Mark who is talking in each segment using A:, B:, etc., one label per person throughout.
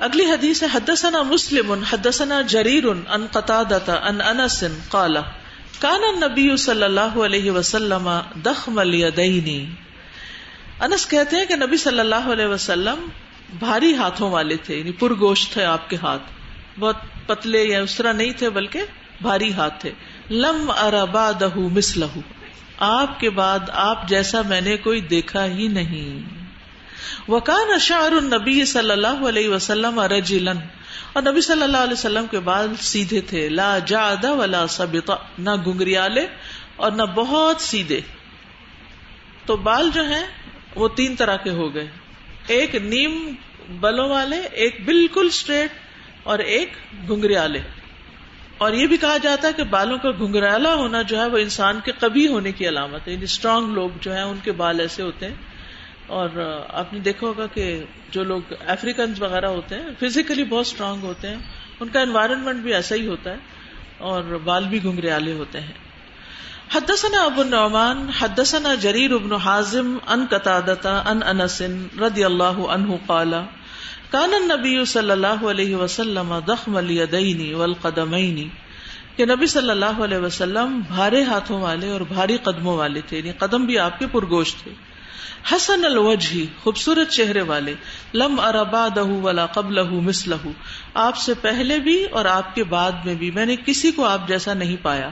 A: اگلی حدیث ہے، حدثنا مسلم، حدثنا جریر ان قطادتا ان انس قال، کان النبی صلی اللہ علیہ وسلم دخم الیدینی انس کہتے ہیں کہ نبی صلی اللہ علیہ وسلم بھاری ہاتھوں والے تھے یعنی پرگوشت تھے آپ کے ہاتھ۔ بہت پتلے یا اس طرح نہیں تھے، بلکہ بھاری ہاتھ تھے۔ لم اربا دہ مسلہ آپ کے بعد آپ جیسا میں نے کوئی دیکھا ہی نہیں۔ وکان اشعر النبی صلی اللہ علیہ وسلم رجلن۔ اور نبی صلی اللہ علیہ وسلم کے بال سیدھے تھے۔ لا جاد ولا سبط، نہ گنگریالے اور نہ بہت سیدھے۔ تو بال جو ہیں، وہ تین طرح کے ہو گئے۔ ایک نیم بلوں والے، ایک بالکل اسٹریٹ اور ایک گنگریالے۔ اور یہ بھی کہا جاتا ہے کہ بالوں کا گنگریالا ہونا جو ہے، وہ انسان کے کبھی ہونے کی علامت ہے۔ یعنی اسٹرانگ لوگ جو ہیں، ان کے بال ایسے ہوتے ہیں۔ اور آپ نے دیکھا ہوگا کہ جو لوگ افریقن وغیرہ ہوتے ہیں فزیکلی بہت اسٹرانگ ہوتے ہیں، ان کا انوائرمنٹ بھی ایسا ہی ہوتا ہے، اور بال بھی گنگریالے ہوتے ہیں۔ حدثنا ابو النعمان، حدثنا جریر ابن حازم ان قطادتا ان انس رضی اللہ عنہ قال، کان النبی صلی اللہ علیہ وسلم دخم الیدین والقدمین کہ نبی صلی اللہ علیہ وسلم بھارے ہاتھوں والے اور بھاری قدموں والے تھے یعنی قدم بھی آپ کے پرگوش تھے۔ حسن الوجہ، خوبصورت چہرے والے، لم اربا دہ ولا قبل مسلہ آپ سے پہلے بھی اور آپ کے بعد میں بھی میں نے کسی کو آپ جیسا نہیں پایا۔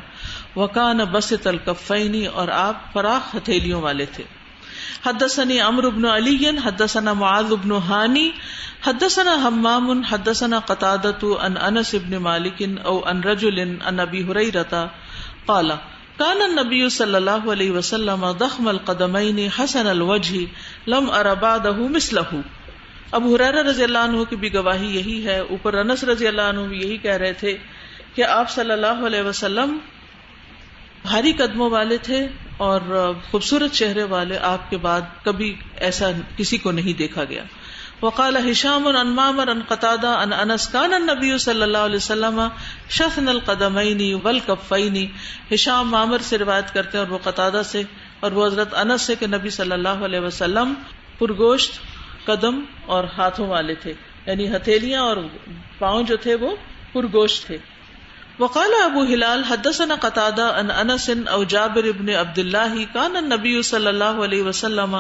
A: وکان بس تلکفینی اور آپ فراخ ہتھیلیوں والے تھے۔ حدثني عمرو بن علي حدثنا معاذ بن هاني حدثنا حمام، حدثنا قتادة عن انس بن مالك او عن رجل، عن ابي هريره قال کان نبی صلی اللہ علیہ وسلم دخم القدمین حسن الوجہ لم ارباد مسلح اب حریر رضی اللہ عنہ کی بھی گواہی یہی ہے، اوپر انس رضی اللہ عنہ بھی یہی کہہ رہے تھے کہ آپ صلی اللہ علیہ وسلم بھاری قدموں والے تھے اور خوبصورت چہرے والے آپ کے بعد کبھی ایسا کسی کو نہیں دیکھا گیا۔ وقال هشام عن مامر عن قتادة عن انس كان النبي صلى الله عليه وسلم شثن القدمين والكفين. هشام معمر سے روایت کرتے ہیں اور وہ قتادہ سے اور وہ حضرت انس سے کہ نبی صلی اللہ علیہ وسلم پرگوشت قدم اور ہاتھوں والے تھے. یعنی ہتھیلیاں اور پاؤں جو تھے وہ پرگوشت تھے. وقال ابو ہلال، حدثنا قتادہ ان انس او جابر ابن عبد الله كان النبي صلی اللہ علیہ وسلم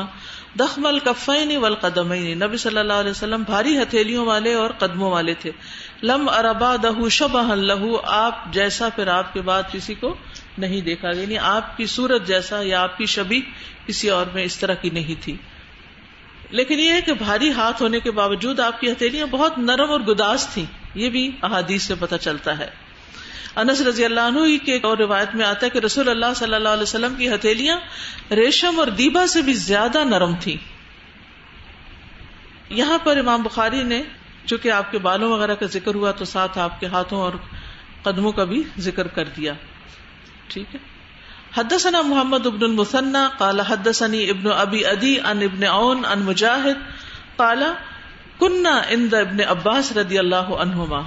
A: دخم الکفین والقدمین۔ نبی صلی اللہ علیہ وسلم بھاری ہتھیلیوں والے اور قدموں والے تھے۔ لم اربا دہ شبہ لہو، آپ جیسا پھر آپ کے بعد کسی کو نہیں دیکھا یعنی آپ کی صورت جیسا یا آپ کی شبی کسی اور میں اس طرح کی نہیں تھی۔ لیکن یہ ہے کہ بھاری ہاتھ ہونے کے باوجود آپ کی ہتھیلیاں بہت نرم اور گداس تھیں۔ یہ بھی احادیث سے پتہ چلتا ہے۔ انس رضی اللہ عنہ کی ایک اور روایت میں آتا ہے کہ رسول اللہ صلی اللہ علیہ وسلم کی ہتھیلیاں ریشم اور دیبا سے بھی زیادہ نرم تھی یہاں پر امام بخاری نے، چونکہ آپ کے بالوں وغیرہ کا ذکر ہوا تو ساتھ آپ کے ہاتھوں اور قدموں کا بھی ذکر کر دیا۔ ٹھیک ہے۔ حدثنا محمد ابن المثنى قال حدثني ابن ابی ادی ان ابن اون ان مجاہد، قال كنا عند ابن عباس رضی اللہ عنہما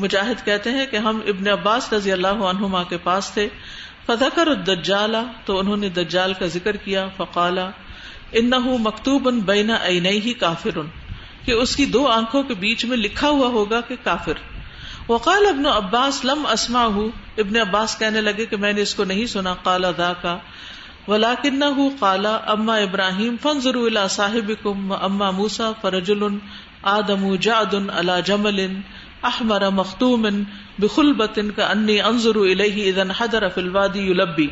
A: مجاہد کہتے ہیں کہ ہم ابن عباس رضی اللہ عنہما کے پاس تھے، فذکر الدجال، تو انہوں نے دجال کا ذکر کیا فقالا انه مکتوب ان بین عینیہ کافر، کہ اس کی دو آنکھوں کے بیچ میں لکھا ہوا ہوگا کہ کافر۔ وقال ابن عباس، لم اسمعہ، ابن عباس کہنے لگے کہ میں نے اس کو نہیں سنا کالا قال ذاکا ولکنہ قال، اما ابراہیم فانظروا الى صاحبکم، اما موسی، فرجل آدم جعد على جمل احمر مختوم بخل بتن کا انی انضر الہ اذن حضر فی الوادی یلبی۔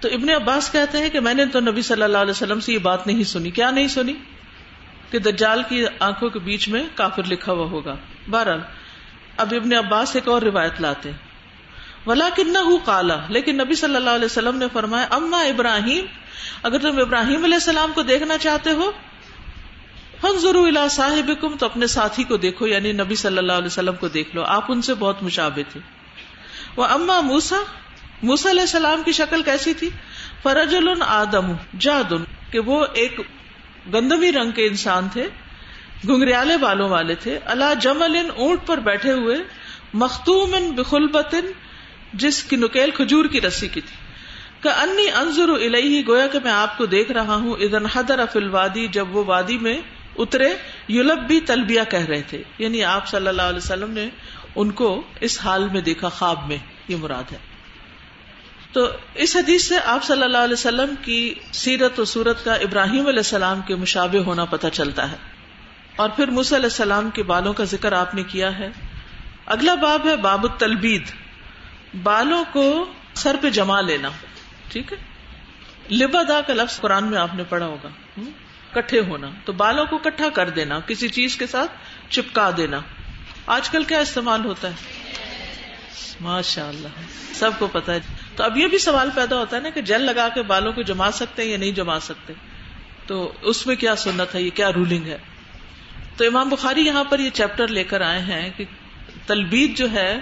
A: تو ابن عباس کہتے ہیں کہ میں نے تو نبی صلی اللہ علیہ وسلم سے یہ بات نہیں سنی۔ کیا نہیں سنی؟ کہ دجال کی آنکھوں کے بیچ میں کافر لکھا ہوا ہوگا۔ بہرحال، اب ابن عباس ایک اور روایت لاتے ولا کن کالا لیکن نبی صلی اللہ علیہ وسلم نے فرمایا، اما ابراہیم، اگر تم ابراہیم علیہ السلام کو دیکھنا چاہتے ہو الا صاحب تو اپنے ساتھی کو دیکھو یعنی نبی صلی اللہ علیہ وسلم کو دیکھ لو، آپ ان سے بہت مشابے تھے۔ وہ اما موسا موسا علیہ السلام کی شکل کیسی تھی؟ فرج آدم، جادن، کہ وہ ایک گندمی رنگ کے انسان تھے گنگریالے بالوں والے تھے۔ اللہ جمل اونٹ پر بیٹھے ہوئے مختوم ان جس کی نکیل کھجور کی رسی کی تھی۔ کہ انی انضر الہی گویا کہ میں آپ کو دیکھ رہا ہوں ادن حدر افل وادی جب وہ وادی میں اترے، یولب بھی تلبیہ کہہ رہے تھے۔ یعنی آپ صلی اللہ علیہ وسلم نے ان کو اس حال میں دیکھا، خواب میں یہ مراد ہے۔ تو اس حدیث سے آپ صلی اللہ علیہ وسلم کی سیرت و صورت کا ابراہیم علیہ السلام کے مشابے ہونا پتہ چلتا ہے۔ اور پھر علیہ السلام کے بالوں کا ذکر آپ نے کیا ہے۔ اگلا باب ہے باب التلبید۔ بالوں کو سر پہ جما لینا۔ ٹھیک ہے؟ لبا کا لفظ قرآن میں آپ نے پڑھا ہوگا۔ کٹھے ہونا، تو بالوں کو کٹھا کر دینا، کسی چیز کے ساتھ چپکا دینا۔ آج کل کیا استعمال ہوتا ہے؟ ماشاء اللہ سب کو پتا ہے۔ تو اب یہ بھی سوال پیدا ہوتا ہے نا کہ جل لگا کے بالوں کو جما سکتے ہیں یا نہیں جما سکتے۔ تو اس میں کیا سنت ہے؟ یہ کیا رولنگ ہے؟ تو امام بخاری یہاں پر یہ چیپٹر لے کر آئے ہیں کہ تلبید جو ہے،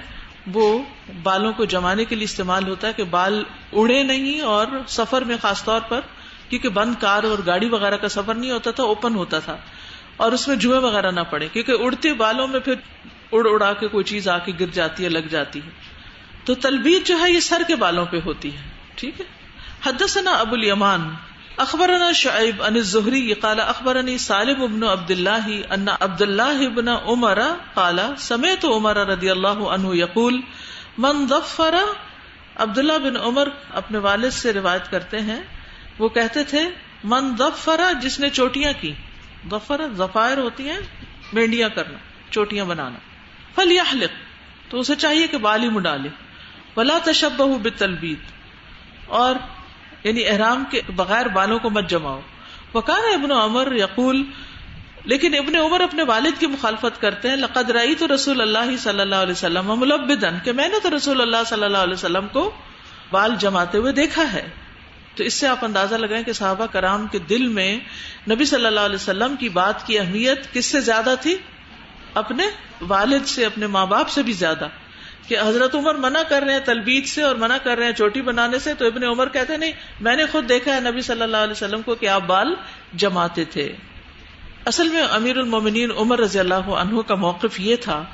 A: وہ بالوں کو جمانے کے لیے استعمال ہوتا ہے کہ بال اڑے نہیں اور سفر میں خاص طور پر کیونکہ بند کار اور گاڑی وغیرہ کا سفر نہیں ہوتا تھا اوپن ہوتا تھا۔ اور اس میں جوئے وغیرہ نہ پڑے، کیونکہ اڑتے بالوں میں پھر اڑ اڑا کے کوئی چیز آ کے گر جاتی ہے، لگ جاتی ہے۔ تو تلبید جو ہے یہ سر کے بالوں پہ ہوتی ہے، ٹھیک ہے؟ حدثنا ابو الیمان، اخبرنا شعیب ان الزہری، قال اخبرنی سالم ابن عبد اللہ ان عبد اللہ ابن عمر قال سمیت عمر رضی اللہ عنہ یقول، من ظفر عبداللہ بن عمر اپنے والد سے روایت کرتے ہیں وہ کہتے تھے، من ظفر جس نے چوٹیاں کی۔ ظفر ظفائر ہوتی ہیں مینڈیاں کرنا، چوٹیاں بنانا۔ فل تو اسے چاہیے کہ بال ہی مڈالے بلا تشب بتلبید اور یعنی احرام کے بغیر بالوں کو مت جماؤ۔ وکان ابن عمر یقول لیکن ابن عمر اپنے والد کی مخالفت کرتے ہیں، لقد رائی تو رسول اللہ صلی اللہ علیہ وسلم ملبدن کہ میں نے تو رسول اللہ صلی اللہ علیہ وسلم کو بال جماتے ہوئے دیکھا ہے۔ تو اس سے آپ اندازہ لگائیں کہ صحابہ کرام کے دل میں نبی صلی اللہ علیہ وسلم کی بات کی اہمیت کس سے زیادہ تھی؟ اپنے والد سے، اپنے ماں باپ سے بھی زیادہ۔ کہ حضرت عمر منع کر رہے ہیں تلبید سے اور منع کر رہے ہیں چوٹی بنانے سے، تو ابن عمر کہتے نہیں، میں نے خود دیکھا ہے نبی صلی اللہ علیہ وسلم کو کہ آپ بال جماتے تھے۔ اصل میں امیر المومنین عمر رضی اللہ عنہ کا موقف یہ تھا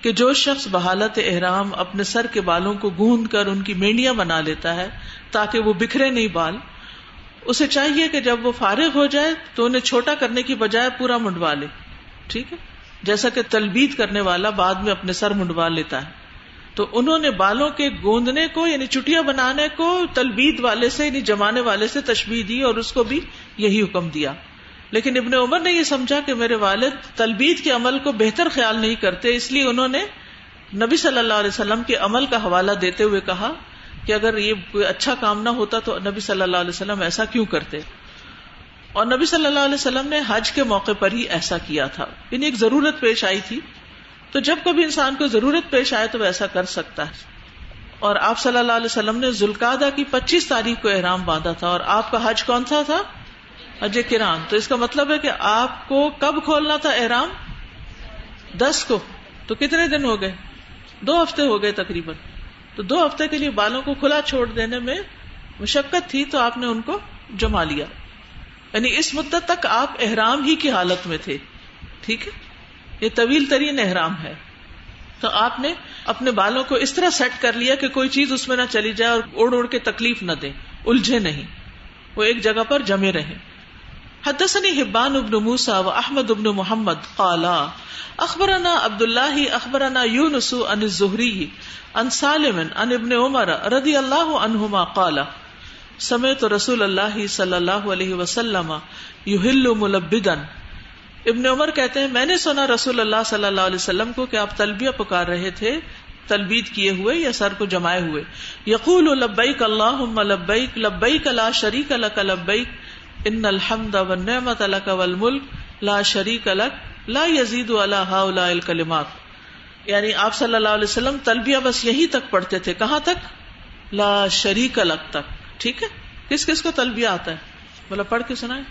A: کہ جو شخص بحالت احرام اپنے سر کے بالوں کو گوند کر ان کی مینڈیاں بنا لیتا ہے تاکہ وہ بکھرے نہیں بال، اسے چاہیے کہ جب وہ فارغ ہو جائے تو انہیں چھوٹا کرنے کی بجائے پورا منڈوا لے۔ ٹھیک ہے؟ جیسا کہ تلبید کرنے والا بعد میں اپنے سر منڈوا لیتا ہے۔ تو انہوں نے بالوں کے گوندنے کو یعنی چٹیاں بنانے کو تلبید والے سے یعنی جمانے والے سے تشبیح دی اور اس کو بھی یہی حکم دیا۔ لیکن ابن عمر نے یہ سمجھا کہ میرے والد تلبید کے عمل کو بہتر خیال نہیں کرتے، اس لیے انہوں نے نبی صلی اللہ علیہ وسلم کے عمل کا حوالہ دیتے ہوئے کہا کہ اگر یہ کوئی اچھا کام نہ ہوتا تو نبی صلی اللہ علیہ وسلم ایسا کیوں کرتے؟ اور نبی صلی اللہ علیہ وسلم نے حج کے موقع پر ہی ایسا کیا تھا۔ یعنی ایک ضرورت پیش آئی تھی۔ تو جب کبھی انسان کو ضرورت پیش آئے تو وہ ایسا کر سکتا ہے۔ اور آپ صلی اللہ علیہ وسلم نے ذوالقادہ کی پچیس تاریخ کو احرام باندھا تھا۔ اور آپ کا حج کون سا تھا؟ حج کران تو اس کا مطلب ہے کہ آپ کو کب کھولنا تھا احرام؟ دس کو۔ تو کتنے دن ہو گئے؟ دو ہفتے ہو گئے تقریباً۔ تو دو ہفتے کے لیے بالوں کو کھلا چھوڑ دینے میں مشقت تھی تو آپ نے ان کو جما لیا۔ یعنی اس مدت تک آپ احرام ہی کی حالت میں تھے۔ ٹھیک ہے؟ یہ طویل ترین احرام ہے۔ تو آپ نے اپنے بالوں کو اس طرح سیٹ کر لیا کہ کوئی چیز اس میں نہ چلی جائے اور اڑ اڑ کے تکلیف نہ دے۔ الجھے نہیں۔ وہ ایک جگہ پر جمے رہے۔ حدثني حبان ابن موسى واحمد ابن محمد قالا اخبرنا عبد الله اخبرنا يونس عن الزهري عن سالم عن ابن عمر رضي الله عنهما قال، سمعت رسول الله صلى الله عليه وسلم يهل ملبدا. ابن عمر کہتے ہیں، میں نے سنا رسول اللہ صلی اللہ علیہ وسلم کو کہ آپ تلبیہ پکار رہے تھے، تلبید کیے ہوئے یا سر کو جمائے ہوئے۔ یقول، لبیک اللہم، لبیک لبیک لا شریک لک، لبیک ان الحمد والنعمت لك والملك لا شریک الک لا یزید على هؤلاء یعنی آپ صلی اللہ علیہ وسلم تلبیہ بس یہی تک پڑھتے تھے۔ کہاں تک؟ لا شریک الگ تک۔ ٹھیک ہے؟ کس کس کو تلبیہ آتا ہے؟ بولا پڑھ کے سنائے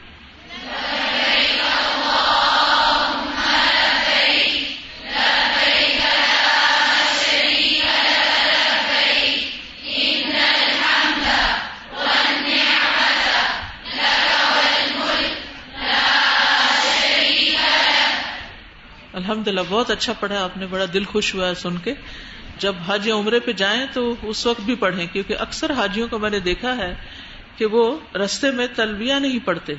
A: الحمد للہ بہت اچھا پڑھا آپ نے، بڑا دل خوش ہوا ہے سن کے۔ جب حاجی عمرے پہ جائیں تو اس وقت بھی پڑھیں، کیونکہ اکثر حاجیوں کو میں نے دیکھا ہے کہ وہ رستے میں تلبیہ نہیں پڑھتے،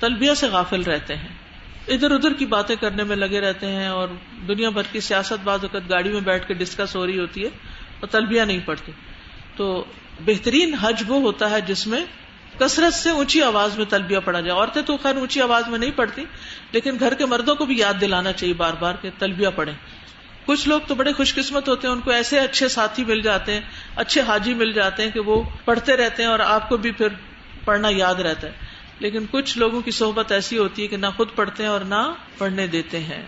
A: تلبیہ سے غافل رہتے ہیں۔ ادھر ادھر کی باتیں کرنے میں لگے رہتے ہیں اور دنیا بھر کی سیاست بعض اوقات گاڑی میں بیٹھ کے ڈسکس ہو رہی ہوتی ہے اور تلبیہ نہیں پڑتی تو بہترین حج وہ ہوتا ہے جس میں کثرت سے اونچی آواز میں تلبیہ پڑا جائے۔ عورتیں تو خیر اونچی آواز میں نہیں پڑتی لیکن گھر کے مردوں کو بھی یاد دلانا چاہیے بار بار کہ تلبیہ پڑھیں۔ کچھ لوگ تو بڑے خوش قسمت ہوتے ہیں، ان کو ایسے اچھے ساتھی مل جاتے ہیں، اچھے حاجی مل جاتے ہیں کہ وہ پڑھتے رہتے ہیں اور آپ کو بھی پھر پڑھنا یاد رہتا ہے۔ لیکن کچھ لوگوں کی صحبت ایسی ہوتی ہے کہ نہ خود پڑھتے ہیں اور نہ پڑھنے دیتے ہیں۔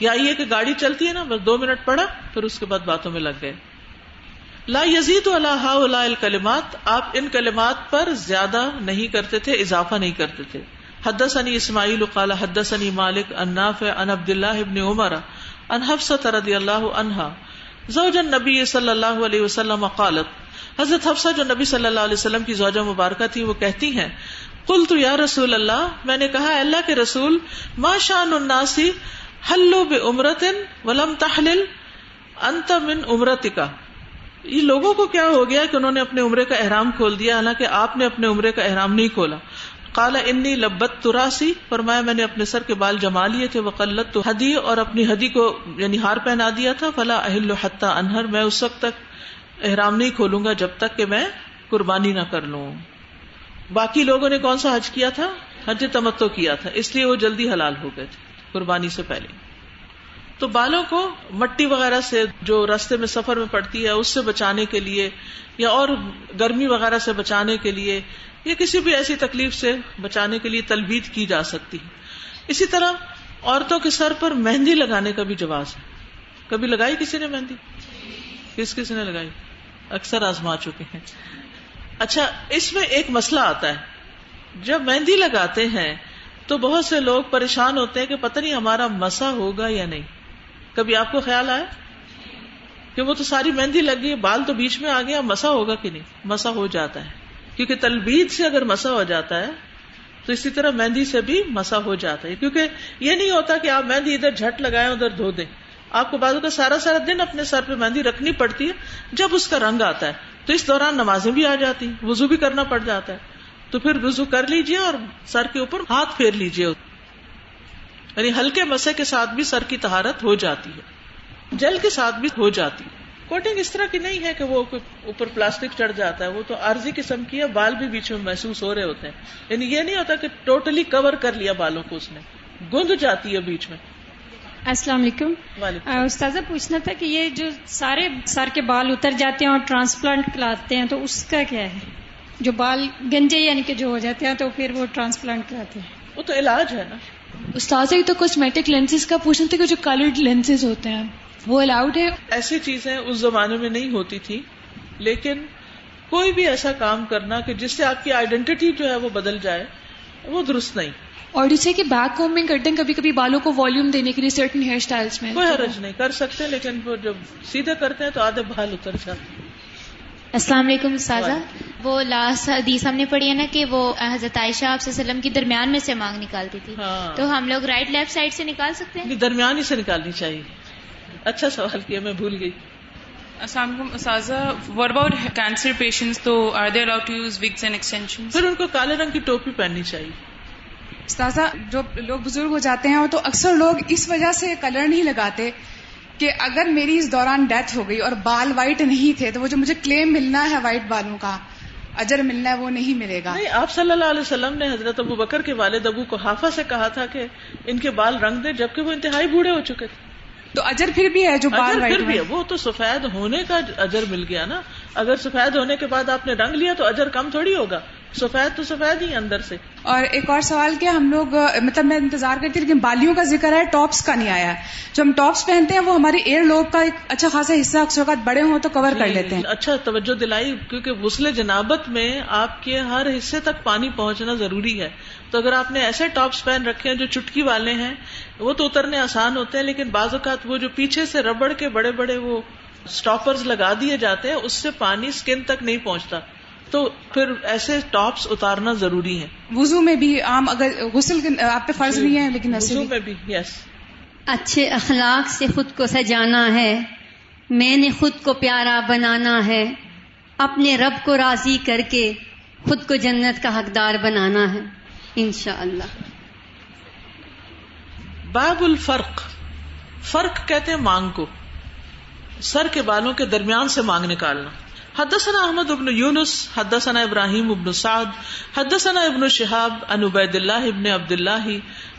A: یا یہ کہ گاڑی چلتی ہے نا، بس دو منٹ پڑھا، پھر اس کے بعد باتوں میں لگ گئے۔ لا یزید اللہ الکلمات، آپ ان کلمات پر زیادہ نہیں کرتے تھے، اضافہ نہیں کرتے تھے۔ حدث عنی اسماعیل قال حدث عنی مالک اناف ان عبد اللہ ابن عمر، ان رضی اللہ عنہا زوج النبی صلی اللہ علیہ وسلم قالت، حضرت حفصہ جو نبی صلی اللہ علیہ وسلم کی زوجہ مبارکہ تھی، وہ کہتی ہیں کل تو یا رسول اللہ، میں نے کہا اللہ کے رسول، ما شان الناسی حلو بعمرتن ولم تحلل، انت من عمرتک یہ لوگوں کو کیا ہو گیا کہ انہوں نے اپنے عمرے کا احرام کھول دیا؟ حالانکہ آپ نے اپنے عمرے کا احرام نہیں کھولا۔ کالا انی لبت تراسی، فرمایا میں نے اپنے سر کے بال جما لیے تھے، وقلت تو ہدی، اور اپنی ہدی کو یعنی ہار پہنا دیا تھا۔ فلا اہل حتہ انہر، میں اس وقت تک احرام نہیں کھولوں گا جب تک کہ میں قربانی نہ کر لوں۔ باقی لوگوں نے کون سا حج کیا تھا؟ حج تمتو کیا تھا، اس لیے وہ جلدی حلال ہو گئے تھے، قربانی سے پہلے۔ تو بالوں کو مٹی وغیرہ سے جو رستے میں سفر میں پڑتی ہے، اس سے بچانے کے لیے یا اور گرمی وغیرہ سے بچانے کے لیے یا کسی بھی ایسی تکلیف سے بچانے کے لیے تلبید کی جا سکتی ہے۔ اسی طرح عورتوں کے سر پر مہندی لگانے کا بھی جواز ہے۔ کبھی لگائی کسی نے مہندی؟ کس کسی نے لگائی؟ اکثر آزما چکے ہیں۔ اچھا اس میں ایک مسئلہ آتا ہے۔ جب مہندی لگاتے ہیں تو بہت سے لوگ پریشان ہوتے ہیں کہ پتہ نہیں ہمارا مسا ہوگا یا نہیں۔ کبھی آپ کو خیال آیا کہ وہ تو ساری مہندی لگ گئی، بال تو بیچ میں آ گیا مسا ہوگا کہ نہیں؟ مسا ہو جاتا ہے۔ کیونکہ تلبید سے اگر مسا ہو جاتا ہے، تو اسی طرح مہندی سے بھی مسا ہو جاتا ہے۔ کیونکہ یہ نہیں ہوتا کہ آپ مہندی ادھر جھٹ لگائیں، ادھر دھو دیں۔ آپ کو بازو کا سارا سارا دن اپنے سر پہ مہندی رکھنی پڑتی ہے۔ جب اس کا رنگ آتا ہے، تو اس دوران نمازیں بھی آ جاتی وزو بھی کرنا پڑ جاتا ہے۔ تو پھر وزو کر لیجیے اور سر کے اوپر ہاتھ پھیر لیجیے۔ یعنی ہلکے مسے کے ساتھ بھی سر کی تہارت ہو جاتی ہے۔ جل کے ساتھ بھی ہو جاتی ہے۔ کوٹنگ اس طرح کی نہیں ہے کہ وہ اوپر پلاسٹک چڑھ جاتا ہے۔ وہ تو عارضی قسم کی ہے بال بھی بیچ میں محسوس ہو رہے ہوتے ہیں۔ یعنی یہ نہیں ہوتا کہ ٹوٹلی کور کر لیا بالوں کو اس نے۔ گند جاتی ہے بیچ میں۔
B: السلام علیکم۔ استاذہ پوچھنا تھا کہ یہ جو سارے سر کے بال اتر جاتے ہیں اور ٹرانسپلانٹ کراتے ہیں تو اس کا کیا ہے؟ جو بال گنجے یعنی کہ جو ہو جاتے ہیں تو پھر وہ ٹرانسپلانٹ کراتے ہیں۔
A: وہ تو علاج ہے نا۔
C: استاذ تو کاسمیٹک لینسز کا پوچھنا تھا کہ جو کلرڈ لینسز ہوتے ہیں وہ الاؤڈ ہے؟
A: ایسی چیزیں اس زمانے میں نہیں ہوتی تھی لیکن کوئی بھی ایسا کام کرنا کہ جس سے آپ کی آئیڈینٹی جو ہے وہ بدل جائے وہ درست نہیں۔
C: اور جسے کہ بیک کومنگ کرتے ہیں کبھی کبھی بالوں کو والیوم دینے کے لیے سرٹن ہیئر اسٹائل میں۔
A: کوئی حرج نہیں کر سکتے لیکن وہ جب سیدھے کرتے ہیں تو آدھے بال اتر جاتے ہیں۔
D: السلام علیکم سازا وہ لاسٹ حدیث ہم نے پڑھی ہے نا کہ وہ حضرت عائشہ آپ وسلم کی درمیان میں سے مانگ نکالتی تھی۔ ہاں۔ تو ہم لوگ رائٹ لیفٹ سائڈ سے نکال سکتے ہیں؟
A: درمیان ہی سے نکالنی چاہیے۔ اچھا سوال کیا میں بھول گئی۔
E: السلام علیکم سازا وٹ اباؤٹ کینسر پیشنٹ تو are they allow to use wigs and extension
A: پھر ان کو کالے رنگ کی ٹوپی پہننی چاہیے۔
F: استاذہ جو لوگ بزرگ ہو جاتے ہیں تو اکثر لوگ اس وجہ سے کلر نہیں لگاتے کہ اگر میری اس دوران ڈیتھ ہو گئی اور بال وائٹ نہیں تھے تو وہ جو مجھے کلیم ملنا ہے وائٹ بالوں کا اجر ملنا ہے وہ نہیں ملے گا۔
A: نہیں آپ صلی اللہ علیہ وسلم نے حضرت ابو بکر کے والد ابو کو حافظ سے کہا تھا کہ ان کے بال رنگ دے جبکہ وہ انتہائی بوڑھے ہو چکے تھے۔
F: تو اجر پھر بھی ہے جو بال
A: پھر بھی ہے۔ وہ تو سفید ہونے کا اجر مل گیا نا۔ اگر سفید ہونے کے بعد آپ نے رنگ لیا تو اجر کم تھوڑی ہوگا۔ سفید تو سفید ہی اندر سے۔
F: اور ایک اور سوال کیا ہم لوگ مطلب میں انتظار کرتی لیکن بالیوں کا ذکر ہے ٹاپس کا نہیں آیا۔ جو ہم ٹاپس پہنتے ہیں وہ ہماری ایئر لوب کا ایک اچھا خاصا حصہ اکثر اوقات بڑے ہوں تو کور کر لیتے ہیں۔
A: اچھا توجہ دلائی کیونکہ غسل جنابت میں آپ کے ہر حصے تک پانی پہنچنا ضروری ہے۔ تو اگر آپ نے ایسے ٹاپس پہن رکھے ہیں جو چٹکی والے ہیں وہ تو اترنے آسان ہوتے ہیں لیکن بعض اوقات وہ جو پیچھے سے ربڑ کے بڑے بڑے وہ اسٹاپرز لگا دیے جاتے ہیں اس سے پانی اسکن تک نہیں پہنچتا۔ تو پھر ایسے ٹاپس اتارنا ضروری ہے
F: وزو میں بھی عام اگر غسل آپ پہ فرض نہیں ہے لیکن
A: وزو میں بھی یس
G: اچھے اخلاق سے خود کو سجانا ہے۔ میں نے خود کو پیارا بنانا ہے۔ اپنے رب کو راضی کر کے خود کو جنت کا حقدار بنانا ہے۔ انشاءاللہ۔
A: باب الفرق۔ فرق کہتے ہیں مانگ کو۔ سر کے بالوں کے درمیان سے مانگ نکالنا۔ حدثنا احمد ابن یونس، حدثنا ابراہیم ابن سعد، حدثنا ابن شہاب ان عبید اللہ ابن عبد اللہ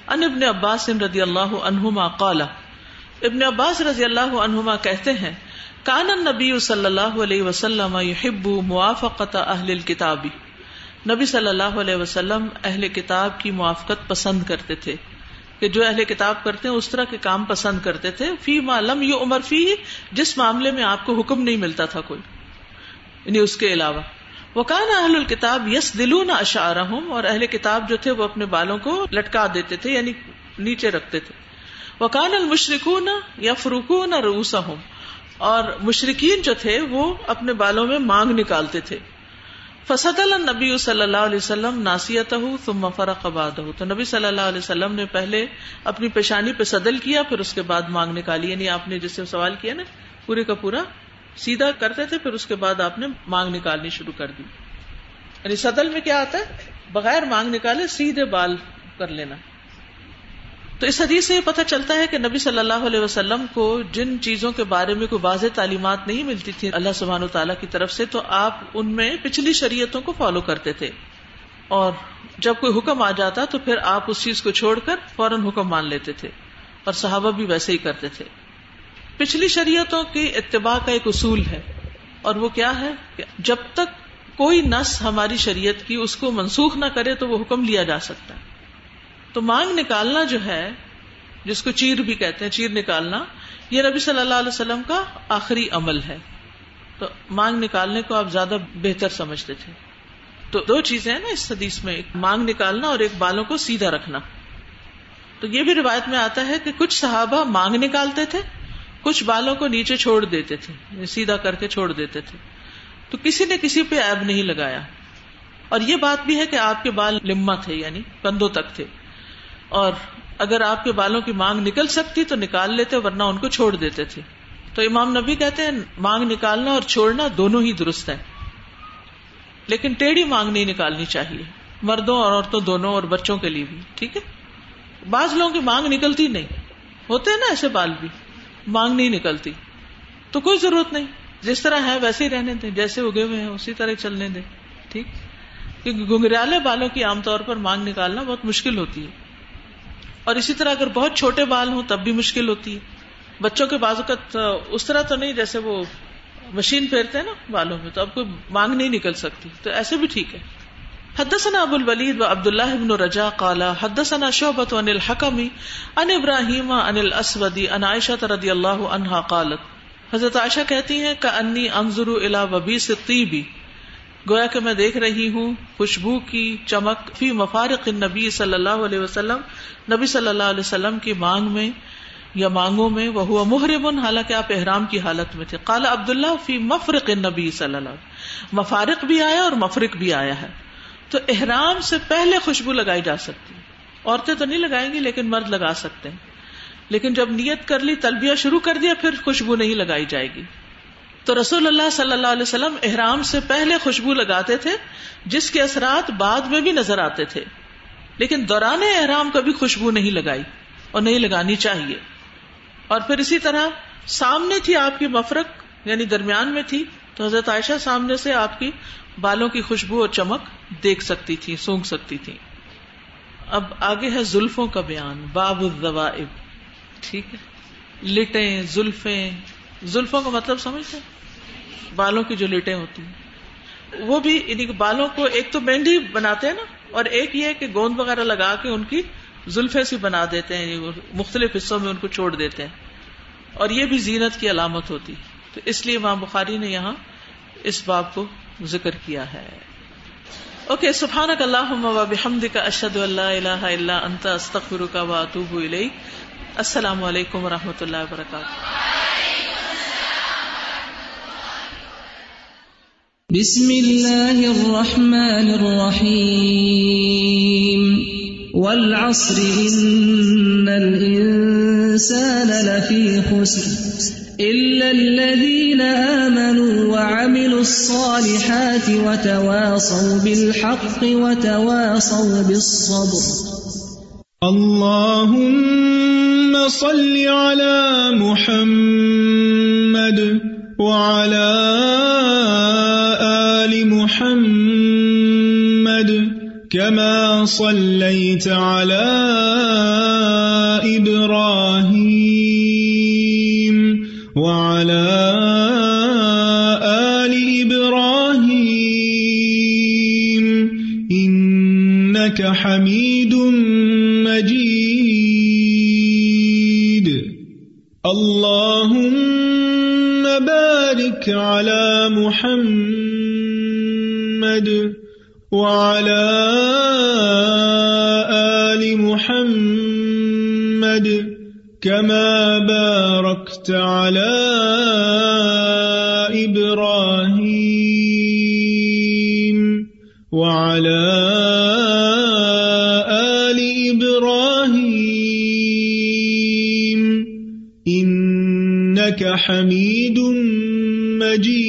A: ان ابن عباس رضی اللہ عنہما قال۔ ابن عباس رضی اللہ عنہما کہتے ہیں، کان النبی صلی اللہ علیہ وسلم يحب موافقت اہل الكتاب. نبی صلی اللہ علیہ وسلم اہل کتاب کی موافقت پسند کرتے تھے، کہ جو اہل کتاب کرتے ہیں اس طرح کے کام پسند کرتے تھے، فی لم یو عمر فی جس معاملے میں آپ کو حکم نہیں ملتا تھا کوئی۔ یعنی اس کے علاوہ۔ وہ کہنا اہل الکتاب یس دلو نہ اشارہ اور اہل کتاب جو تھے وہ اپنے بالوں کو لٹکا دیتے تھے یعنی نیچے رکھتے تھے۔ وہ کان المشرقون یا فروکون روسا ہوں اور مشرقین جو تھے وہ اپنے بالوں میں مانگ نکالتے تھے۔ فسد نبی صلی اللہ علیہ وسلم ناسیت ثم فرق آباد ہو تو نبی صلی اللہ علیہ وسلم نے پہلے اپنی پیشانی پہ صدل کیا، پھر اس کے بعد مانگ نکالی۔ یعنی آپ نے جس سے سوال کیا نا، پورے کا پورا سیدھا کرتے تھے، پھر اس کے بعد آپ نے مانگ نکالنی شروع کر دی۔ یعنی صدل میں کیا آتا ہے؟ بغیر مانگ نکالے سیدھے بال کر لینا۔ تو اس حدیث سے یہ پتہ چلتا ہے کہ نبی صلی اللہ علیہ وسلم کو جن چیزوں کے بارے میں کوئی واضح تعلیمات نہیں ملتی تھی اللہ سبحان و تعالیٰ کی طرف سے، تو آپ ان میں پچھلی شریعتوں کو فالو کرتے تھے۔ اور جب کوئی حکم آ جاتا تو پھر آپ اس چیز کو چھوڑ کر فوراً حکم مان لیتے تھے۔ اور صحابہ بھی ویسے ہی کرتے تھے۔ پچھلی شریعتوں کی اتباع کا ایک اصول ہے۔ اور وہ کیا ہے کہ جب تک کوئی نس ہماری شریعت کی اس کو منسوخ نہ کرے تو وہ حکم لیا جا سکتا ہے۔ تو مانگ نکالنا جو ہے، جس کو چیر بھی کہتے ہیں، چیر نکالنا، یہ نبی صلی اللہ علیہ وسلم کا آخری عمل ہے۔ تو مانگ نکالنے کو آپ زیادہ بہتر سمجھتے تھے۔ تو دو چیزیں ہیں نا اس حدیث میں، ایک مانگ نکالنا اور ایک بالوں کو سیدھا رکھنا۔ تو یہ بھی روایت میں آتا ہے کہ کچھ صحابہ مانگ نکالتے تھے کچھ بالوں کو نیچے چھوڑ دیتے تھے یعنی سیدھا کر کے چھوڑ دیتے تھے۔ تو کسی نے کسی پہ ایب نہیں لگایا۔ اور یہ بات بھی ہے کہ آپ کے بال لما تھے یعنی کندھوں تک تھے۔ اور اگر آپ کے بالوں کی مانگ نکل سکتی تو نکال لیتے، ورنہ ان کو چھوڑ دیتے تھے۔ تو امام نبی کہتے ہیں، مانگ نکالنا اور چھوڑنا دونوں ہی درست ہے لیکن ٹیڑھی مانگ نہیں نکالنی چاہیے۔ مردوں اور عورتوں دونوں اور بچوں کے لیے بھی، ٹھیک ہے؟ بعض لوگوں کی مانگ نکلتی نہیں۔ ہوتے ہیں نا ایسے بال بھی۔ مانگ نہیں نکلتی۔ تو کوئی ضرورت نہیں۔ جس طرح ہے ویسے ہی رہنے دیں، جیسے اگے ہوئے ہیں، اسی طرح چلنے دیں۔ ٹھیک؟ کیونکہ گنگریالے بالوں کی عام طور پر مانگ نکالنا بہت مشکل ہوتی ہے۔ اور اسی طرح اگر بہت چھوٹے بال ہوں، تب بھی مشکل ہوتی ہے۔ بچوں کے بازو کا اس طرح تو نہیں، جیسے وہ مشین پھیرتے ہیں نا بالوں میں، تو اب کوئی مانگ نہیں نکل سکتی۔ تو ایسے بھی ٹھیک ہے۔ حدثنا ابو الولید و عبد اللہ ابن رجا قالا حدثنا شعبت عن الحکمی ان ابراہیم ان الاسودی ان عائشہ رضی اللہ عنہا قالت، حضرت عائشہ کہتی ہیں کہ انی انظر الى وبیس الطیبی گویا کہ میں دیکھ رہی ہوں خوشبو کی چمک فی مفارق نبی صلی اللہ علیہ وسلم، نبی صلی اللہ علیہ وسلم کی مانگ میں یا مانگوں میں وہ ہوا محرم، حالانکہ آپ احرام کی حالت میں تھے۔ کالا عبد اللہ فی مفرق نبی صلی اللہ علیہ مفارق بھی آیا اور مفرق بھی آیا ہے۔ تو احرام سے پہلے خوشبو لگائی جا سکتی عورتیں تو نہیں لگائیں گی لیکن مرد لگا سکتے ہیں۔ لیکن جب نیت کر لی، تلبیہ شروع کر دیا، پھر خوشبو نہیں لگائی جائے گی۔ تو رسول اللہ صلی اللہ علیہ وسلم احرام سے پہلے خوشبو لگاتے تھے، جس کے اثرات بعد میں بھی نظر آتے تھے۔ لیکن دوران احرام کبھی خوشبو نہیں لگائی اور نہیں لگانی چاہیے۔ اور پھر اسی طرح سامنے تھی آپ کی مفرق یعنی درمیان میں تھی۔ تو حضرت عائشہ سامنے سے آپ کی بالوں کی خوشبو اور چمک دیکھ سکتی تھی، سونگ سکتی تھی۔ اب آگے ہے زلفوں کا بیان، باب الزوائب ٹھیک ہے۔ لٹیں، زلفیں۔ زلفوں کا مطلب سمجھتے بالوں کی جو لٹیں ہوتی ہیں۔ وہ بھی یعنی بالوں کو ایک تو مہندی بناتے ہیں نا، اور ایک یہ کہ گوند وغیرہ لگا کے ان کی زلفے سی بنا دیتے ہیں یعنی مختلف حصوں میں ان کو چھوڑ دیتے ہیں۔ اور یہ بھی زینت کی علامت ہوتی۔ تو اس لیے ماں بخاری نے یہاں اس باب کو ذکر کیا ہے۔ اوکے سبحان کا اللہ بحمد کا اشد اللہ اللہ اللہ انت استخر کا واتوب السلام علیکم و رحمۃ اللہ وبرکاتہ۔
H: بسم الله الرحمن الرحيم والعصر إن الإنسان لفي خسر۔ إلا الذين آمنوا وعملوا الصالحات وتواصوا بالحق وتواصوا بالصبر.
I: اللهم صل على محمد وعلى آل محمد كما صليت على إبراهيم اللهم بارك على محمد وعلى آل محمد كما باركت على حميد مجيد.